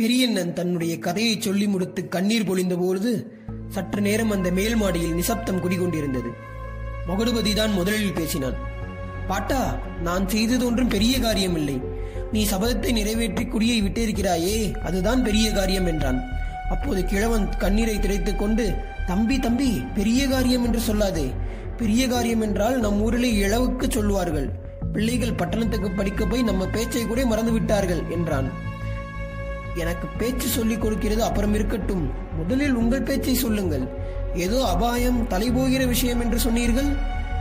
பெரியண்ணன் தன்னுடைய கதையை சொல்லி முடித்து கண்ணீர் பொழிந்தபோது சற்று நேரம் அந்த மேல் மாடியில் நிசப்தம் குடிகொண்டிருந்தது. மகுடுபதி தான் முதலில் பேசினான். பாட்டா நான் செய்தது ஒன்றும் பெரிய காரியம் இல்லை நீ சபதத்தை நிறைவேற்றி குடியை விட்டிருக்கிறாயே அதுதான் பெரிய காரியம் என்றான். அப்போது கிழவன் கண்ணீரை திரைத்துக் கொண்டு தம்பி தம்பி பெரிய காரியம் என்று சொல்லாதே. பெரிய காரியம் என்றால் நம் ஊரிலே இளவுக்கு சொல்வார்கள் பிள்ளைகள் பட்டணத்துக்கு படிக்க போய் நம்ம பேச்சை கூட மறந்து விட்டார்கள் என்றான். எனக்கு பேச்சு சொல்லிக் கொடுக்கிறது அப்புறம் இருக்கட்டும். முதலில் உங்கள் பேச்சை சொல்லுங்கள். ஏதோ அபாயம் தலைபோகிற விஷயம் என்று சொன்னீர்கள்?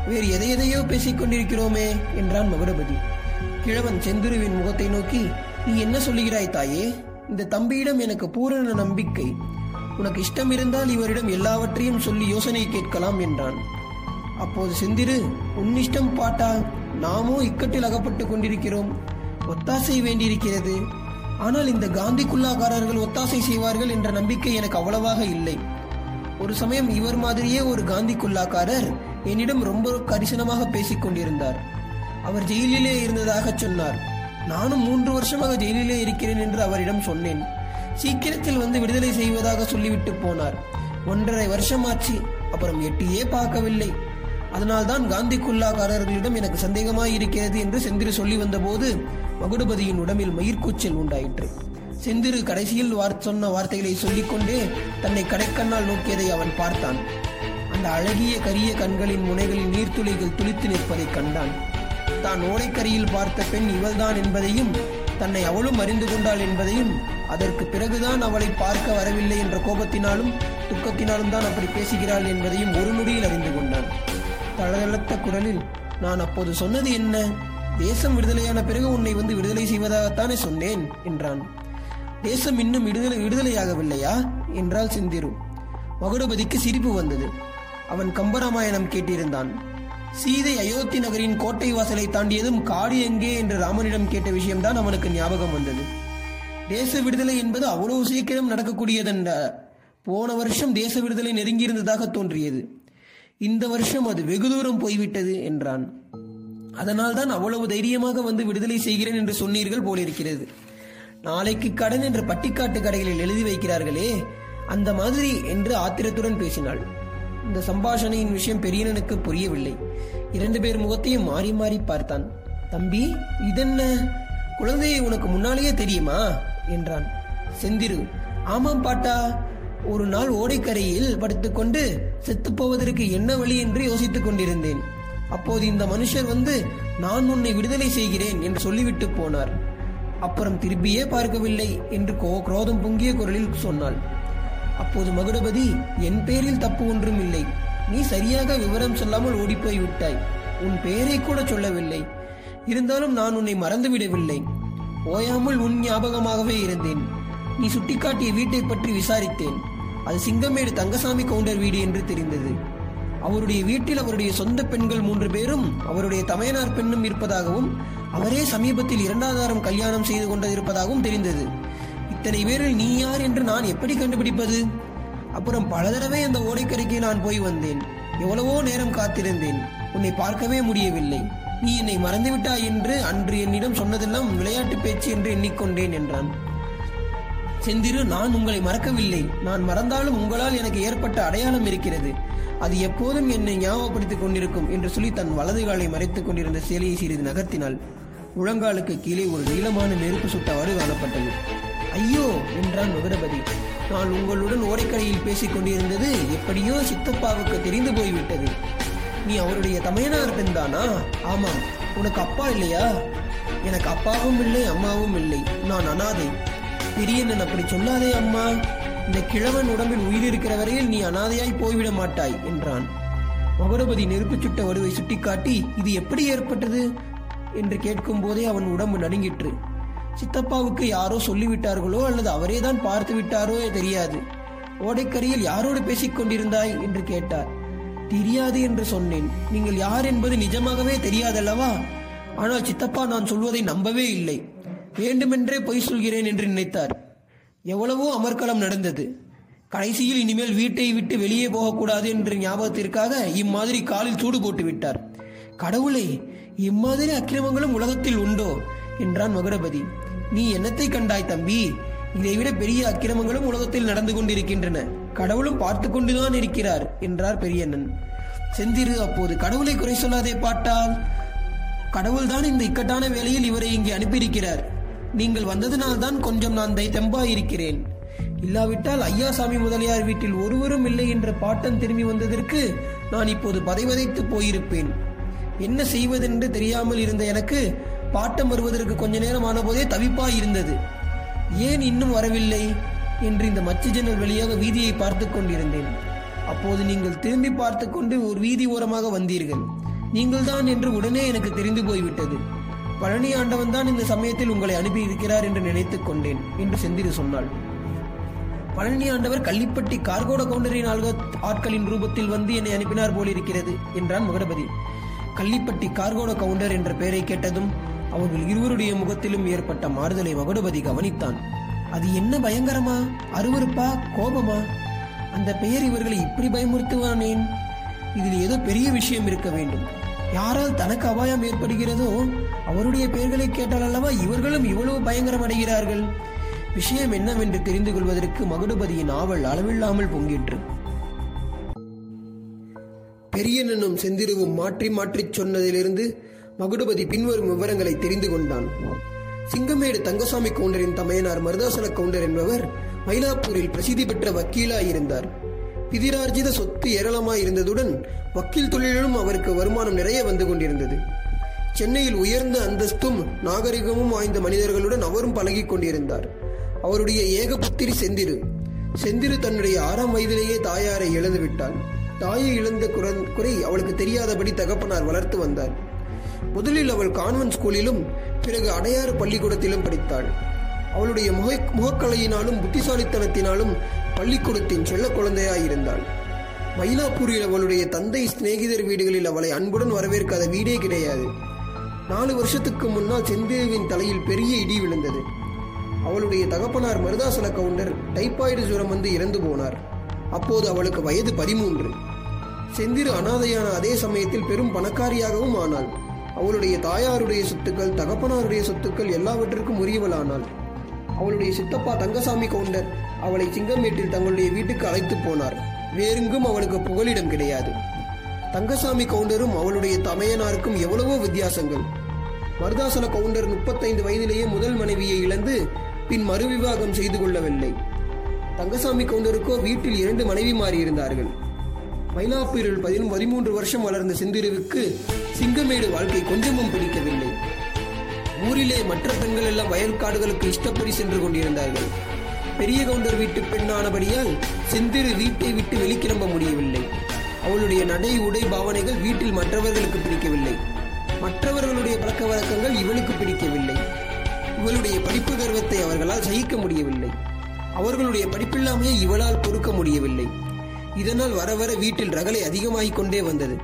வேறு எதை எதையோ பேசிக் கொண்டிருக்கிறோமே என்றான் மகுடபதி. கிழவன் செந்துருவின் முகத்தை நோக்கி நீ என்ன சொல்லுகிறாய் தாயே? இந்த தம்பியிடம் எனக்கு பூரண நம்பிக்கை. உனக்கு இஷ்டம் இருந்தால் இவரிடம் எல்லாவற்றையும் சொல்லி யோசனை கேட்கலாம் என்றான். அப்போது செந்திரு உன்னிஷ்டம் பாட்டா? நாமோ இக்கட்டில் அகப்பட்டுக் கொண்டிருக்கிறோம். ஒத்தாசை வேண்டியிருக்கிறது. ஆனால் இந்த காந்தி குல்லாக்காரர்கள் ஒத்தாசை செய்வார்கள் என்ற நம்பிக்கை எனக்கு அவ்வளவாக இல்லை. ஒரு சமயம் இவர் மாதிரியே ஒரு காந்தி குல்லாக்காரர் என்னிடம் ரொம்ப கரிசனமாக பேசிக் கொண்டிருந்தார். அவர் ஜெயிலிலே இருந்ததாக சொன்னார். நானும் மூன்று வருஷமாக ஜெயிலிலே இருக்கிறேன் என்று அவரிடம் சொன்னேன். சீக்கிரத்தில் வந்து விடுதலை செய்வதாக சொல்லிவிட்டு போனார். ஒன்றரை வருஷமாச்சு. அப்புறம் எட்டியே பார்க்கவில்லை. அதனால்தான் காந்தி குல்லாக்காரர்களிடம் எனக்கு சந்தேகமாய் இருக்கிறது என்று செந்திரு சொல்லி வந்தபோது மகுடபதியின் உடம்பில் மயிர்கூச்சல் உண்டாயிற்று. செந்திரு கடைசியில் வார் சொன்ன வார்த்தைகளை சொல்லிக்கொண்டே தன்னை கடைக்கண்ணால் நோக்கியதை அவன் பார்த்தான். அந்த அழகிய கரிய கண்களின் முனைகளில் நீர்த்துளிகள் துளித்து நிற்பதை கண்டான். தான் ஓடைக்கரையில் பார்த்த பெண் இவள்தான் என்பதையும் தன்னை அவளும் அறிந்து கொண்டாள் என்பதையும் அதற்கு பிறகுதான் அவளை பார்க்க வரவில்லை என்ற கோபத்தினாலும் துக்கத்தினாலும் தான் அப்படி பேசுகிறாள் என்பதையும் ஒரு நொடியில் அறிந்து கொண்டான். தளதளத்த குரலில் நான் அப்போது சொன்னது என்ன? தேசம் விடுதலையான பிறகு உன்னை வந்து விடுதலை செய்வதாகத்தானே சொன்னேன் என்றான். தேசம் இன்னும் விடுதலை விடுதலையாகவில்லையா? என்றால் சிந்திரு. மகுடபதிக்கு சிரிப்பு வந்தது. அவன் கம்பராமாயணம் கேட்டிருந்தான். சீதை அயோத்தி நகரின் கோட்டை வாசலை தாண்டியதும் காடு எங்கே? என்று ராமனிடம் கேட்ட விஷயம்தான் அவனுக்கு ஞாபகம் வந்தது. தேச விடுதலை என்பது அவ்வளவு சீக்கிரம் நடக்கக்கூடியதென்ற போன வருஷம் தேச விடுதலை நெருங்கியிருந்ததாக தோன்றியது. இந்த வருஷம் அது வெகு தூரம் போய்விட்டது என்றான். அதனால்தான் அவ்வளவு தைரியமாக வந்து விடுதலை செய்கிறேன் என்று சொன்னீர்கள் போலிருக்கிறது. நாளைக்கு கடன் என்று பட்டிக்காட்டு கடைகளில் எழுதி வைக்கிறார்களே அந்த மாதிரி என்று ஆத்திரத்துடன் பேசினாள். இந்த சம்பாஷணையின் விஷயம் பெரியனனுக்கு புரியவில்லை. இரண்டு பேர் முகத்தையும் மாறி மாறி பார்த்தான். தம்பி இதென்ன? குழந்தையை உனக்கு முன்னாலேயே தெரியுமா? என்றான். செந்திரு ஆமாம் பாட்டா. ஒரு நாள் ஓடைக்கரையில் படுத்துக்கொண்டு செத்துப்போவதற்கு என்ன வழி என்று யோசித்துக் கொண்டிருந்தேன். அப்போது இந்த மனுஷர் வந்து நான் உன்னை விடுதலை செய்கிறேன் என்று சொல்லிவிட்டு போனார். அப்புறம் திரும்பியே பார்க்கவில்லை என்று கோ குரோதம் பொங்கிய குரலில் சொன்னாள். அப்போது மகுடபதி என் பேரில் தப்பு ஒன்றும் இல்லை. நீ சரியாக விவரம் சொல்லாமல் ஓடிப்போய் விட்டாய். உன் பெயரை கூட சொல்லவில்லை. இருந்தாலும் நான் உன்னை மறந்துவிடவில்லை ஓயாமல் உன் ஞாபகமாகவே இருந்தேன். நீ சுட்டிக்காட்டிய வீட்டை பற்றி விசாரித்தேன். அது சிங்கமேடு தங்கசாமி கவுண்டர் வீடு என்று தெரிந்தது. அவருடைய வீட்டில் அவருடைய சொந்த பெண்கள் மூன்று பேரும் அவருடைய தமையனார் பெண்ணும் இருப்பதாகவும் அவரே சமீபத்தில் இரண்டாதாரம் கல்யாணம் செய்து கொண்டிருப்பதாகவும் தெரிந்தது. இத்தனை பேரில் நீ யார் என்று நான் எப்படி கண்டுபிடிப்பது? அப்புறம் பல தடவை அந்த ஓடைக்கரைக்கு நான் போய் வந்தேன். எவ்வளவோ நேரம் காத்திருந்தேன். உன்னை பார்க்கவே முடியவில்லை. நீ என்னை மறந்துவிட்டாய் என்று அன்று என்னிடம் சொன்னதெல்லாம் விளையாட்டு பேச்சு என்று எண்ணிக்கொண்டேன் என்றான். செந்திரு நான் உங்களை மறக்கவில்லை. நான் மறந்தாலும் உங்களால் எனக்கு ஏற்பட்ட அடையாளம் இருக்கிறது. அது எப்போதும் என்னை ஞாபகப்படுத்திக் கொண்டிருக்கும் என்று சொல்லி தன் வலது காலை மறைத்துக் கொண்டிருந்த சேலையை சிறிது நகர்த்தினாள் முழங்காலுக்கு கீழே ஒரு நீளமான நெருப்பு சுட்டவாறு காணப்பட்டது. ஐயோ! என்றான் மகுடபதி. நான் உங்களுடன் ஓடைக்கரையில் பேசிக் கொண்டிருந்தது எப்படியோ சித்தப்பாவுக்கு தெரிந்து போய்விட்டது. நீ அவருடைய தமையனார் பெண்தானா? ஆமாம். உனக்கு அப்பா இல்லையா? எனக்கு அப்பாவும் இல்லை அம்மாவும் இல்லை. நான் அனாதை. பெரியண்ணன் அப்படி சொல்லாதே அம்மா. இந்த கிழவன் உடம்பில் உயிர் இருக்கிற வரையில் நீ அனாதையாய் போய்விட மாட்டாய் என்றான். மகுடபதி நெருப்புச் சுட்ட வடுவை சுட்டிக்காட்டி இது எப்படி ஏற்பட்டது? என்று கேட்கும் போதே அவன் உடம்பு நடுங்கிற்று. சித்தப்பாவுக்கு யாரோ சொல்லிவிட்டார்களோ அல்லது அவரேதான் பார்த்து விட்டாரோ தெரியாது. ஓடைக்கரையில் யாரோடு பேசிக் கொண்டிருந்தாய்? என்று கேட்டார். தெரியாது என்று சொன்னேன். நீங்கள் யார் என்பது நிஜமாகவே தெரியாதல்லவா? ஆனால் சித்தப்பா நான் சொல்வதை நம்பவே இல்லை. வேண்டுமென்றே பொய் சொல்கிறேன் என்று நினைத்தார். எவ்வளவோ அமர்க்களம் நடந்தது. கடைசியில் இனிமேல் வீட்டை விட்டு வெளியே போகக்கூடாது என்ற ஞாபகத்திற்காக இம்மாதிரி காலில் சூடு போட்டு விட்டார். கடவுளை இம்மாதிரி அக்கிரமங்களும் உலகத்தில் உண்டோ? என்றான் மகுடபதி. நீ என்னத்தை கண்டாய் தம்பி? இதைவிட பெரிய அக்கிரமங்களும் உலகத்தில் நடந்து கொண்டிருக்கின்றன. கடவுளும் பார்த்து கொண்டுதான் இருக்கிறார் என்றார் பெரியண்ணன். செந்திரு அப்போது கடவுளை குறை சொல்லாதே பாட்டால்? கடவுள்தான் இந்த இக்கட்டான வேளையில் இவரை இங்கே அனுப்பியிருக்கிறார். நீங்கள் வந்ததினால்தான் கொஞ்சம் நான் தை தெம்பாயிருக்கிறேன். இல்லாவிட்டால் ஐயாசாமி முதலியார் வீட்டில் ஒருவரும் இல்லை என்ற பாட்டன் திரும்பி வந்ததற்கு நான் இப்போது பதைவதைத்து போயிருப்பேன். என்ன செய்வதென்று தெரியாமல் இருந்த எனக்கு பாட்டம் வருவதற்கு கொஞ்ச நேரம் ஆனபோதே தவிப்பாய் இருந்தது ஏன் இன்னும் வரவில்லை? என்று இந்த மச்சு ஜன்னல் வழியாக வீதியை பார்த்து கொண்டிருந்தேன். அப்போது நீங்கள் திரும்பி பார்த்து கொண்டு ஒரு வீதி ஓரமாக வந்தீர்கள். நீங்கள்தான் என்று உடனே எனக்கு தெரிந்து போய்விட்டது. பழனி ஆண்டவன் தான் இந்த சமயத்தில் உங்களை அனுப்பி இருக்கிறார் என்று நினைத்துக் கொண்டேன் என்று செந்திரு சொன்னாள். பழனி ஆண்டவர் கள்ளிப்பட்டி கார்கோட கவுண்டரின் ஆள்க ஆட்களின் ரூபத்தில் வந்து என்னை அனுப்பினார் போலிருக்கிறது என்றான் மகடபதி. கள்ளிப்பட்டி கார்கோட கவுண்டர் என்ற பெயரை கேட்டதும் அவர்கள் இருவருடைய முகத்திலும் ஏற்பட்ட மாறுதலை மகுடபதி கவனித்தான். அது என்ன பயங்கரமா? அருவருப்பா? கோபமா? அந்த பெயர் இவர்களை இப்படி பயமுறுத்துவானேன்? இதில் ஏதோ பெரிய விஷயம் இருக்க வேண்டும். யாரால் தனக்கு அபாயம் ஏற்படுகிறதோ அவருடைய பெயர்களை கேட்டால் அல்லவா இவர்களும் இவ்வளவு பயங்கரம் அடைகிறார்கள் விஷயம் என்னவென்று தெரிந்து கொள்வதற்கு மகுடபதியின் ஆவல் அளவில்லாமல் பொங்கிற்று. பெரியனும் செந்திருவும் மாற்றி மாற்றி சொன்னதிலிருந்து மகுடபதி பின்வரும் விவரங்களை தெரிந்து கொண்டான். சிங்கமேடு தங்கசாமி கவுண்டரின் தமையனார் மருதாசல கவுண்டர் என்பவர் மயிலாப்பூரில் பிரசித்தி பெற்ற வக்கீலாயிருந்தார். பிதிரார்ஜித சொத்து ஏராளமாயிருந்ததுடன் வக்கீல் தொழிலிலும் அவருக்கு வருமானம் நிறைய வந்து கொண்டிருந்தது. சென்னையில் உயர்ந்த அந்தஸ்தும் நாகரிகமும் வாய்ந்த மனிதர்களுடன் அவரும் பழகிக் கொண்டிருந்தார். அவருடைய ஏக புத்திரி செந்திரு. செந்திரு தன்னுடைய ஆறாம் வயதிலேயே தாயாரை இழந்துவிட்டாள் தாயை இழந்த குறை அவளுக்கு தெரியாதபடி தகப்பனார் வளர்த்து வந்தார். முதலில் அவள் கான்வென்ட் ஸ்கூலிலும் பிறகு அடையாறு பள்ளிக்கூடத்திலும் படித்தாள். அவளுடைய முக முகக்கலையினாலும் புத்திசாலித்தனத்தினாலும் பள்ளிக்கூடத்தின் செல்ல குழந்தையாயிருந்தாள். மயிலாப்பூரில் அவளுடைய தந்தை சிநேகிதர் வீடுகளில் அவளை அன்புடன் வரவேற்காத வீடே கிடையாது. நாலு வருஷத்துக்கு முன்னால் செந்திருவின் தலையில் பெரிய இடி விழுந்தது. அவளுடைய தகப்பனார் மருதாசல கவுண்டர் டைபாய்டு ஜுரம் வந்து இறந்து போனார். அப்போது அவளுக்கு வயது பதிமூன்று. செந்திரு அனாதையான அதே சமயத்தில் பெரும் பணக்காரியாகவும் ஆனாள். அவளுடைய தாயாருடைய சொத்துக்கள் தகப்பனாருடைய சொத்துக்கள் எல்லாவற்றிற்கும் உரியவளானாள். அவளுடைய சித்தப்பா தங்கசாமி கவுண்டர் அவளை சிங்கமேட்டில் தங்களுடைய வீட்டுக்கு அழைத்து போனார். வேறெங்கும் அவளுக்கு புகலிடம் கிடையாது. தங்கசாமி கவுண்டரும் அவளுடைய தமையனாருக்கும் எவ்வளவோ வித்தியாசங்கள். மருதாசல கவுண்டர் முப்பத்தைந்து வயதிலேயே முதல் மனைவியை இழந்து பின் மறுவிவாகம் செய்து கொள்ளவில்லை. தங்கசாமி கவுண்டருக்கோ வீட்டில் இரண்டு மனைவிமாரி இருந்தார்கள் மயிலாப்பூரில் பதினும் பதிமூன்று வருஷம் வளர்ந்த செந்திருவுக்கு சிங்கமேடு வாழ்க்கை கொஞ்சமும் பிடிக்கவில்லை. ஊரிலே மற்ற பெண்கள் எல்லாம் வயல்காடுகளுக்கு இஷ்டப்படி சென்று கொண்டிருந்தார்கள். பெரிய கவுண்டர் வீட்டு பெண்ணானபடியால் செந்திரு வீட்டை விட்டு வெளிக்கிளம்ப முடியவில்லை. அவளுடைய நடை உடை பாவனைகள் வீட்டில் மற்றவர்களுக்கு பிடிக்கவில்லை. மற்றவர்களுடைய பழக்க வழக்கங்கள் இவளுக்கு பிடிக்கவில்லை. இவளுடைய படிப்பு கர்வத்தை அவர்களால் சகிக்க முடியவில்லை. அவர்களுடைய படிப்பில்லாமையை இவளால் பொறுக்க முடியவில்லை. இதனால் வர வர வீட்டில் ரகளை அதிகமாகிக் கொண்டே வந்தது.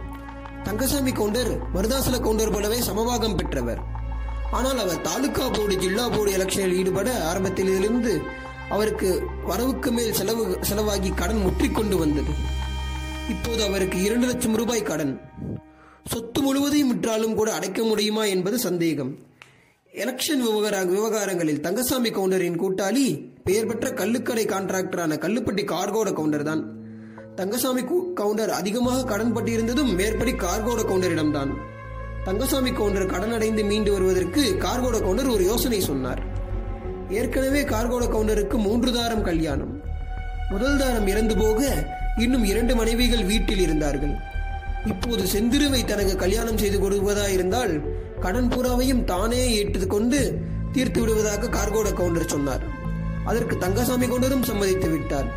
தங்கசாமி கவுண்டர் மருதாசல கவுண்டர் போலவே சமபாகம் பெற்றவர். ஆனால் அவர் தாலுகா போர்டு ஜில்லா போர்டு எலெக்ஷனில் ஈடுபட ஆரம்பத்திலிருந்து அவருக்கு வரவுக்கு மேல் செலவு செலவாகி கடன் முற்றிக்கொண்டு வந்தது. இப்போது அவருக்கு இரண்டு லட்சம் ரூபாய் கடன். சொத்து முழுவதையும் விற்றாலும் கூட அடைக்க முடியுமா என்பது சந்தேகம். எலெக்ஷன் விவகார விவகாரங்களில் தங்கசாமி கவுண்டரின் கூட்டாளி பெயர் பெற்ற கல்லுக்கடை கான்ட்ராக்டரான கல்லுப்பட்டி கார்கோட கவுண்டர் தான் தங்கசாமி கவுண்டர் அதிகமாக கடன் பட்டிருந்ததும் மேற்படி கார்கோட கவுண்டரிடம்தான். தங்கசாமி கவுண்டர் கடன் அடைந்து மீண்டு வருவதற்கு கார்கோட கவுண்டர் ஒரு யோசனை சொன்னார். ஏற்கனவே கார்கோட கவுண்டருக்கு மூன்று தாரம் கல்யாணம். முதல் தாரம் இறந்து போக இன்னும் இரண்டு மனைவிகள் வீட்டில் இருந்தார்கள். இப்போது செந்திருவை தனக்கு கல்யாணம் செய்து கொடுப்பதா இருந்தால் கடன் பூராவையும் தானே ஏற்றுக்கொண்டு தீர்த்து விடுவதாக கார்கோட கவுண்டர் சொன்னார். அதற்கு தங்கசாமி கவுண்டரும் சம்மதித்து விட்டார்.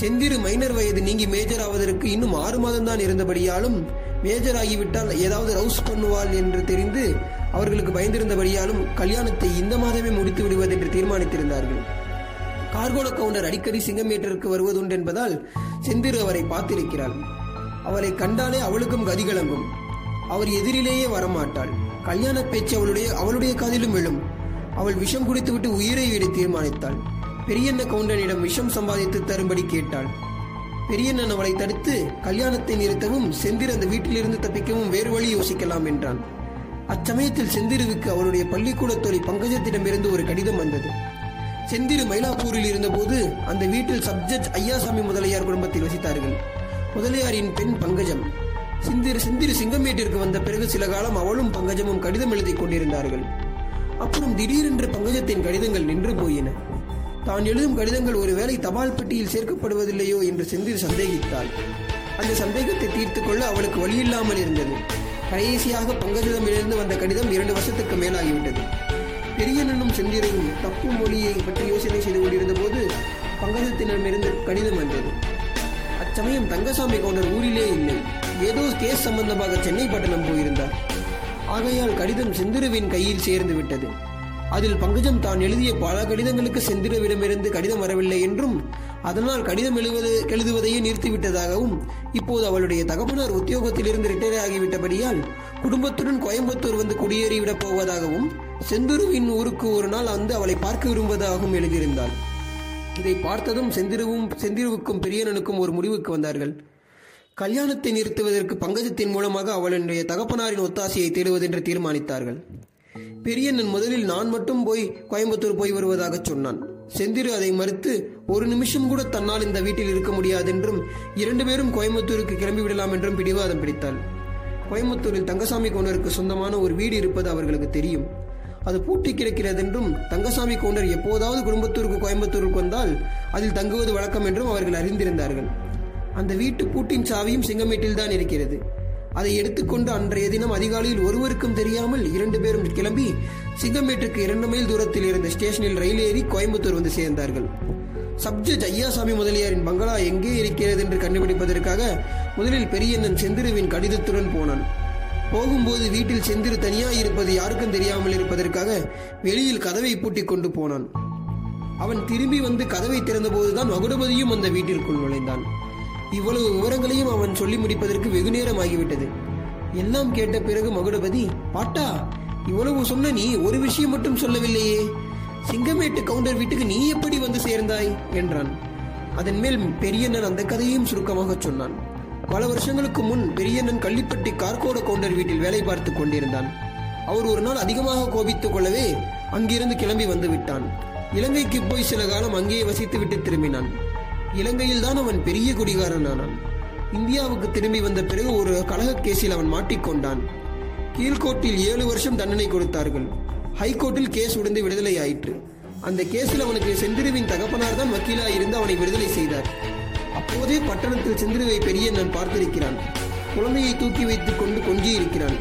செந்திரு மைனர் வயது நீங்கி மேஜர் ஆவதற்கு இன்னும் ஆறு மாதம் தான் இருந்தபடியாலும் மேஜர் ஆகிவிட்டால் ஏதாவது ரவுஸ் பண்ணுவாள் என்று தெரிந்து அவர்களுக்கு பயந்திருந்தபடியாலும் கல்யாணத்தை இந்த மாதமே முடித்து விடுவதென்று தீர்மானித்திருந்தார்கள். கார்கோட கவுண்டர் அடிக்கடி சிங்கமேட்டருக்கு வருவதுண்டு என்பதால் செந்திரு அவரை பார்த்திருக்கிறாள் அவரை கண்டாலே அவளுக்கும் கதிகலங்கும் அவர் எதிரிலேயே வரமாட்டாள். கல்யாண பேச்சு அவளுடைய அவளுடைய காதிலும் விழும். அவள் விஷம் குடித்துவிட்டு உயிரை விட தீர்மானித்தாள். பெரியண்ண கவுண்டனிடம் விஷம் சம்பாதித்து தரும்படி கேட்டாள். பெரியண்ணன் அவளை தடுத்து கல்யாணத்தை நிறுத்தவும் செந்திர் அந்த வீட்டிலிருந்து தப்பிக்கவும் வேறு வழி யோசிக்கலாம் என்றான். அச்சமயத்தில் செந்திருவுக்கு அவருடைய பள்ளிக்கூட தோழி பங்கஜத்திடமிருந்து ஒரு கடிதம் வந்தது. செந்திரு மயிலாப்பூரில் இருந்தபோது அந்த வீட்டில் சப்ஜெக்ட் ஐயாசாமி முதலியார் குடும்பத்தில் வசித்தார்கள். முதலியாரின் பெண் பங்கஜம். சிந்திரு சிந்திரு சிங்கமேட்டிற்கு வந்த பிறகு சில காலம் அவளும் பங்கஜமும் கடிதம் எழுதிக் கொண்டிருந்தார்கள். அப்புறம் திடீரென்று பங்கஜத்தின் கடிதங்கள் நின்று போயின. தான் எழுதும் கடிதங்கள் ஒருவேளை தபால் பெட்டியில் சேர்க்கப்படுவதில்லையோ என்று செந்திரு சந்தேகித்தாள். அந்த சந்தேகத்தை தீர்த்து கொள்ள அவளுக்கு வழியில்லாமல் இருந்தது. கடைசியாக பங்கஜிடமிருந்து வந்த கடிதம் இரண்டு வருஷத்துக்கு மேலாகிவிட்டது. பெரியனும் செந்திரையும் தப்பு மொழியை பற்றி யோசனை செய்து கொண்டிருந்த போது பங்கஜத்தினரிடமிருந்து கடிதம் வந்தது. அச்சமயம் தங்கசாமி கவுண்டர் ஊரிலே இல்லை. ஏதோ கேஸ் சம்பந்தமாக சென்னை பட்டணம் போயிருந்தார். ஆகையால் கடிதம் செந்திருவின் கையில் சேர்ந்து விட்டது. அதில் பங்கஜம் தான் எழுதிய பல கடிதங்களுக்கு செந்திரவிடமிருந்து கடிதம் வரவில்லை என்றும் அதனால் கடிதம் எழுவது எழுதுவதையே நிறுத்திவிட்டதாகவும் இப்போது அவளுடைய தகப்பனார் உத்தியோகத்திலிருந்து ரிட்டையர் ஆகிவிட்டபடியால் குடும்பத்துடன் கோயம்புத்தூர் வந்து குடியேறிவிடப் போவதாகவும் செந்துருவின் ஊருக்கு ஒரு நாள் வந்து அவளை பார்க்க விரும்புவதாகவும் எழுதியிருந்தாள். இதை பார்த்ததும் செந்திருவும் செந்திருவுக்கும் பெரியனனுக்கும் ஒரு முடிவுக்கு வந்தார்கள். கல்யாணத்தை நிறுத்துவதற்கு பங்கஜத்தின் மூலமாக அவளுடைய தகப்பனாரின் ஒத்தாசையை தேடுவதென்று தீர்மானித்தார்கள். பெரியண்ணன் முதலில் நான் மட்டும் போய் கோயம்புத்தூர் போய் வருவதாக சொன்னான். செந்திரு அதை மறுத்து ஒரு நிமிஷம் கூட தன்னால் இந்த வீட்டில் இருக்க முடியாதென்றும் இரண்டு பேரும் கோயம்புத்தூருக்கு கிளம்பி விடலாம் என்றும் பிடிவாதம் பிடித்தாள். கோயம்புத்தூரில் தங்கசாமி கவுண்டருக்கு சொந்தமான ஒரு வீடு இருப்பது அவர்களுக்கு தெரியும். அது பூட்டி கிடக்கிறதென்றும் தங்கசாமி கவுண்டர் எப்போதாவது குடும்பத்தூருக்கு கோயம்புத்தூருக்கு வந்தால் அதில் தங்குவது வழக்கம் என்றும் அவர்கள் அறிந்திருந்தார்கள். அந்த வீட்டு பூட்டின் சாவியும் சிங்கமேட்டில் தான் இருக்கிறது. அதை எடுத்துக்கொண்டு அன்றைய தினம் அதிகாலையில் ஒருவருக்கும் தெரியாமல் இரண்டு பேரும் கிளம்பி சிங்கமேட்டுக்கு இரண்டு மைல் தூரத்தில் இருந்த ஸ்டேஷனில் ரயில் ஏறி கோயம்புத்தூர் வந்து சேர்ந்தார்கள். சப்ஜட் ஐயாசாமி முதலியாரின் பங்களா எங்கே இருக்கிறது என்று கண்டுபிடிப்பதற்காக முதலில் பெரியண்ணன் செந்திருவின் கடிதத்துடன் போனான். போகும்போது வீட்டில் செந்திரு தனியாக இருப்பது யாருக்கும் தெரியாமல் இருப்பதற்காக வெளியில் கதவை பூட்டிக் கொண்டு போனான். அவன் திரும்பி வந்து கதவை திறந்தபோதுதான் மகுடபதியும் அந்த வீட்டிற்குள் நுழைந்தான். இவ்வளவு விவரங்களையும் அவன் சொல்லி முடிப்பதற்கு வெகு நேரம் ஆகிவிட்டது எல்லாம் கேட்ட பிறகு மகுடபதி பாட்டா இவ்வளவு சொன்ன நீ ஒரு விஷயம் மட்டும் சொல்லவில்லையே. சிங்கமேட்டு கவுண்டர் வீட்டுக்கு நீ எப்படி வந்து சேர்ந்தாய்? என்றான். அதன் மேல் பெரியண்ணன் அந்த கதையும் சுருக்கமாக சொன்னான். பல வருஷங்களுக்கு முன் பெரியண்ணன் கள்ளிப்பட்டி கார்கோட கவுண்டர் வீட்டில் வேலை பார்த்து கொண்டிருந்தான். அவர் ஒரு நாள் அதிகமாக கோபித்துக் கொள்ளவே அங்கிருந்து கிளம்பி வந்து விட்டான். இலங்கைக்கு போய் சில காலம் அங்கேயே வசித்து விட்டு திரும்பினான். இலங்கையில் தான் அவன் பெரிய குடிகாரன் ஆனான் இந்தியாவுக்கு திரும்பி வந்த பிறகு ஒரு கலக கேஸில் அவன் மாட்டிக்கொண்டான். கீழ்கோர்ட்டில் ஏழு வருஷம் தண்டனை கொடுத்தார்கள். ஹைகோர்ட்டில் கேஸ் உடைந்து விடுதலை ஆயிற்று. அந்த கேஸில் அவனுக்கு செந்திருவின் தகப்பனார் தான் வக்கீலாக இருந்து அவனை விடுதலை செய்தார். அப்போதே பட்டணத்தில் செந்திருவை பெரியண்ணன் பார்த்திருக்கிறான். குழந்தையை தூக்கி வைத்துக் கொண்டு கொஞ்சி இருக்கிறான்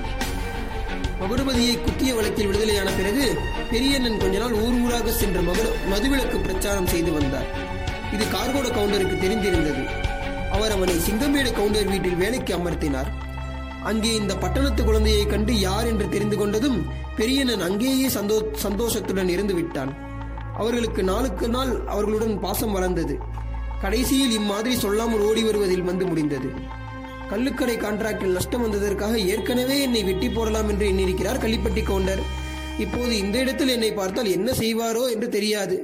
மகுடபதியை குத்திய வழக்கில் விடுதலையான பிறகு பெரியண்ணன் கொஞ்ச நாள் ஊர் ஊராக சென்று மகுட மதுவிலக்கு பிரச்சாரம் செய்து வந்தார். இது கார்கோட கவுண்டருக்கு தெரிந்திருந்தது. அவர் அவனை சிங்கமேடு கவுண்டர் வீட்டில் வேலைக்கு அமர்த்தினார். அங்கே இந்த பட்டணத்து குழந்தையை கண்டு யார் என்று தெரிந்து கொண்டதும் பெரியனன் அங்கேயே சந்தோ சந்தோஷத்துடன் இருந்து விட்டான். அவர்களுக்கு நாளுக்கு நாள் அவர்களுடன் பாசம் வளர்ந்தது. கடைசியில் இம்மாதிரி சொல்லாமல் ஓடி வருவதில் வந்து முடிந்தது. கள்ளுக்கடை கான்ட்ராக்டில் நஷ்டம் வந்ததற்காக ஏற்கனவே என்னை வெட்டி போடலாம் என்று எண்ணியிருக்கிறார் கள்ளிப்பட்டி கவுண்டர். இப்போது இந்த இடத்தில் என்னை பார்த்தால் என்ன செய்வாரோ என்று தெரியாது.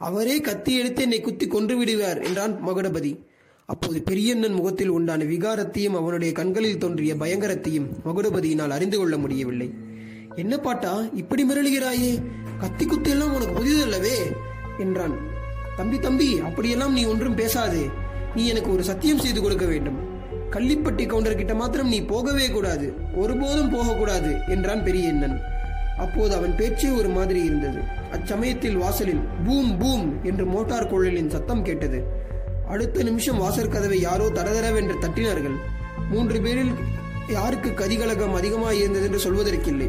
அவரே கத்தி எடுத்து என்னை குத்தி கொன்று விடுவார் என்றான் மகுடபதி. அப்போது பெரியண்ணன் முகத்தில் உண்டான விகாரத்தையும் அவனுடைய கண்களில் தோன்றிய பயங்கரத்தையும் மகுடபதியினால் அறிந்து கொள்ள முடியவில்லை. என்ன பாட்டா இப்படி மிரளுகிறாயே? கத்தி குத்து எல்லாம் உனக்கு புதிதல்லவே என்றான். தம்பி தம்பி அப்படியெல்லாம் நீ ஒன்றும் பேசாதே. நீ எனக்கு ஒரு சத்தியம் செய்து கொடுக்க வேண்டும். கள்ளிப்பட்டி கவுண்டர் கிட்ட மாத்திரம் நீ போகவே கூடாது. ஒருபோதும் போகக்கூடாது என்றான் பெரியண்ணன். அப்போது அவன் பேச்சே ஒரு மாதிரி இருந்தது. அச்சமயத்தில் வாசலில் பூம் பூம் என்று மோட்டார் குழலின் சத்தம் கேட்டது. அடுத்த நிமிஷம் வாசற் கதவை யாரோ தடதடவென்று தட்டினார்கள். மூன்று பேரில் யாருக்கு கதிகலகம் அதிகமாக இருந்தது என்று சொல்வதற்கில்லை.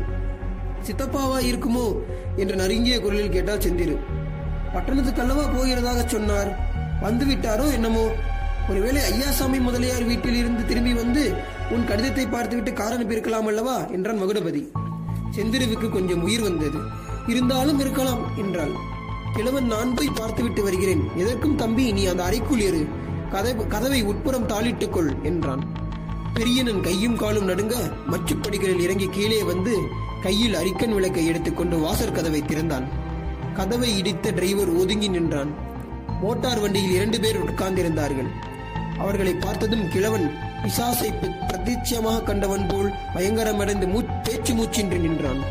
சித்தப்பாவா இருக்குமோ என்று நறுங்கிய குரலில் கேட்டால் செந்திரு. பட்டணத்துக்கல்லவா போகிறதாக சொன்னார்? வந்து விட்டாரோ என்னமோ? ஒருவேளை ஐயாசாமி முதலியார் வீட்டில் இருந்து திரும்பி வந்து உன் கடிதத்தை பார்த்துவிட்டு கார் அனுப்பியிருக்கலாம் அல்லவா? என்றான் மகுடபதி. செந்திருவுக்கு கொஞ்சம் உயிர் வந்தது. இருந்தாலும் இருக்கலாம் என்றாள். கிழவன் நான் போய் பார்த்துவிட்டு வருகிறேன். எதற்கும் தம்பி நீ அந்த அறைக்குள் ஏறு. கதவை கதவை உட்புறம் தாளிட்டுக் கொள் என்றான். பெரியனன் கையும் காலும் நடுங்க மச்சுப்படிகளில் இறங்கி கீழே வந்து கையில் அரிக்கன் விளக்கை எடுத்துக்கொண்டு வாசற் கதவை திறந்தான். கதவை இடித்த டிரைவர் ஒதுங்கி நின்றான். மோட்டார் வண்டியில் இரண்டு பேர் உட்கார்ந்திருந்தார்கள். அவர்களை பார்த்ததும் கிழவன் பிசாசை பிரத்யட்சமாக கண்டவன் போல் பயங்கரமடைந்து மூ பேச்சு மூச்சின்றி நின்றான்.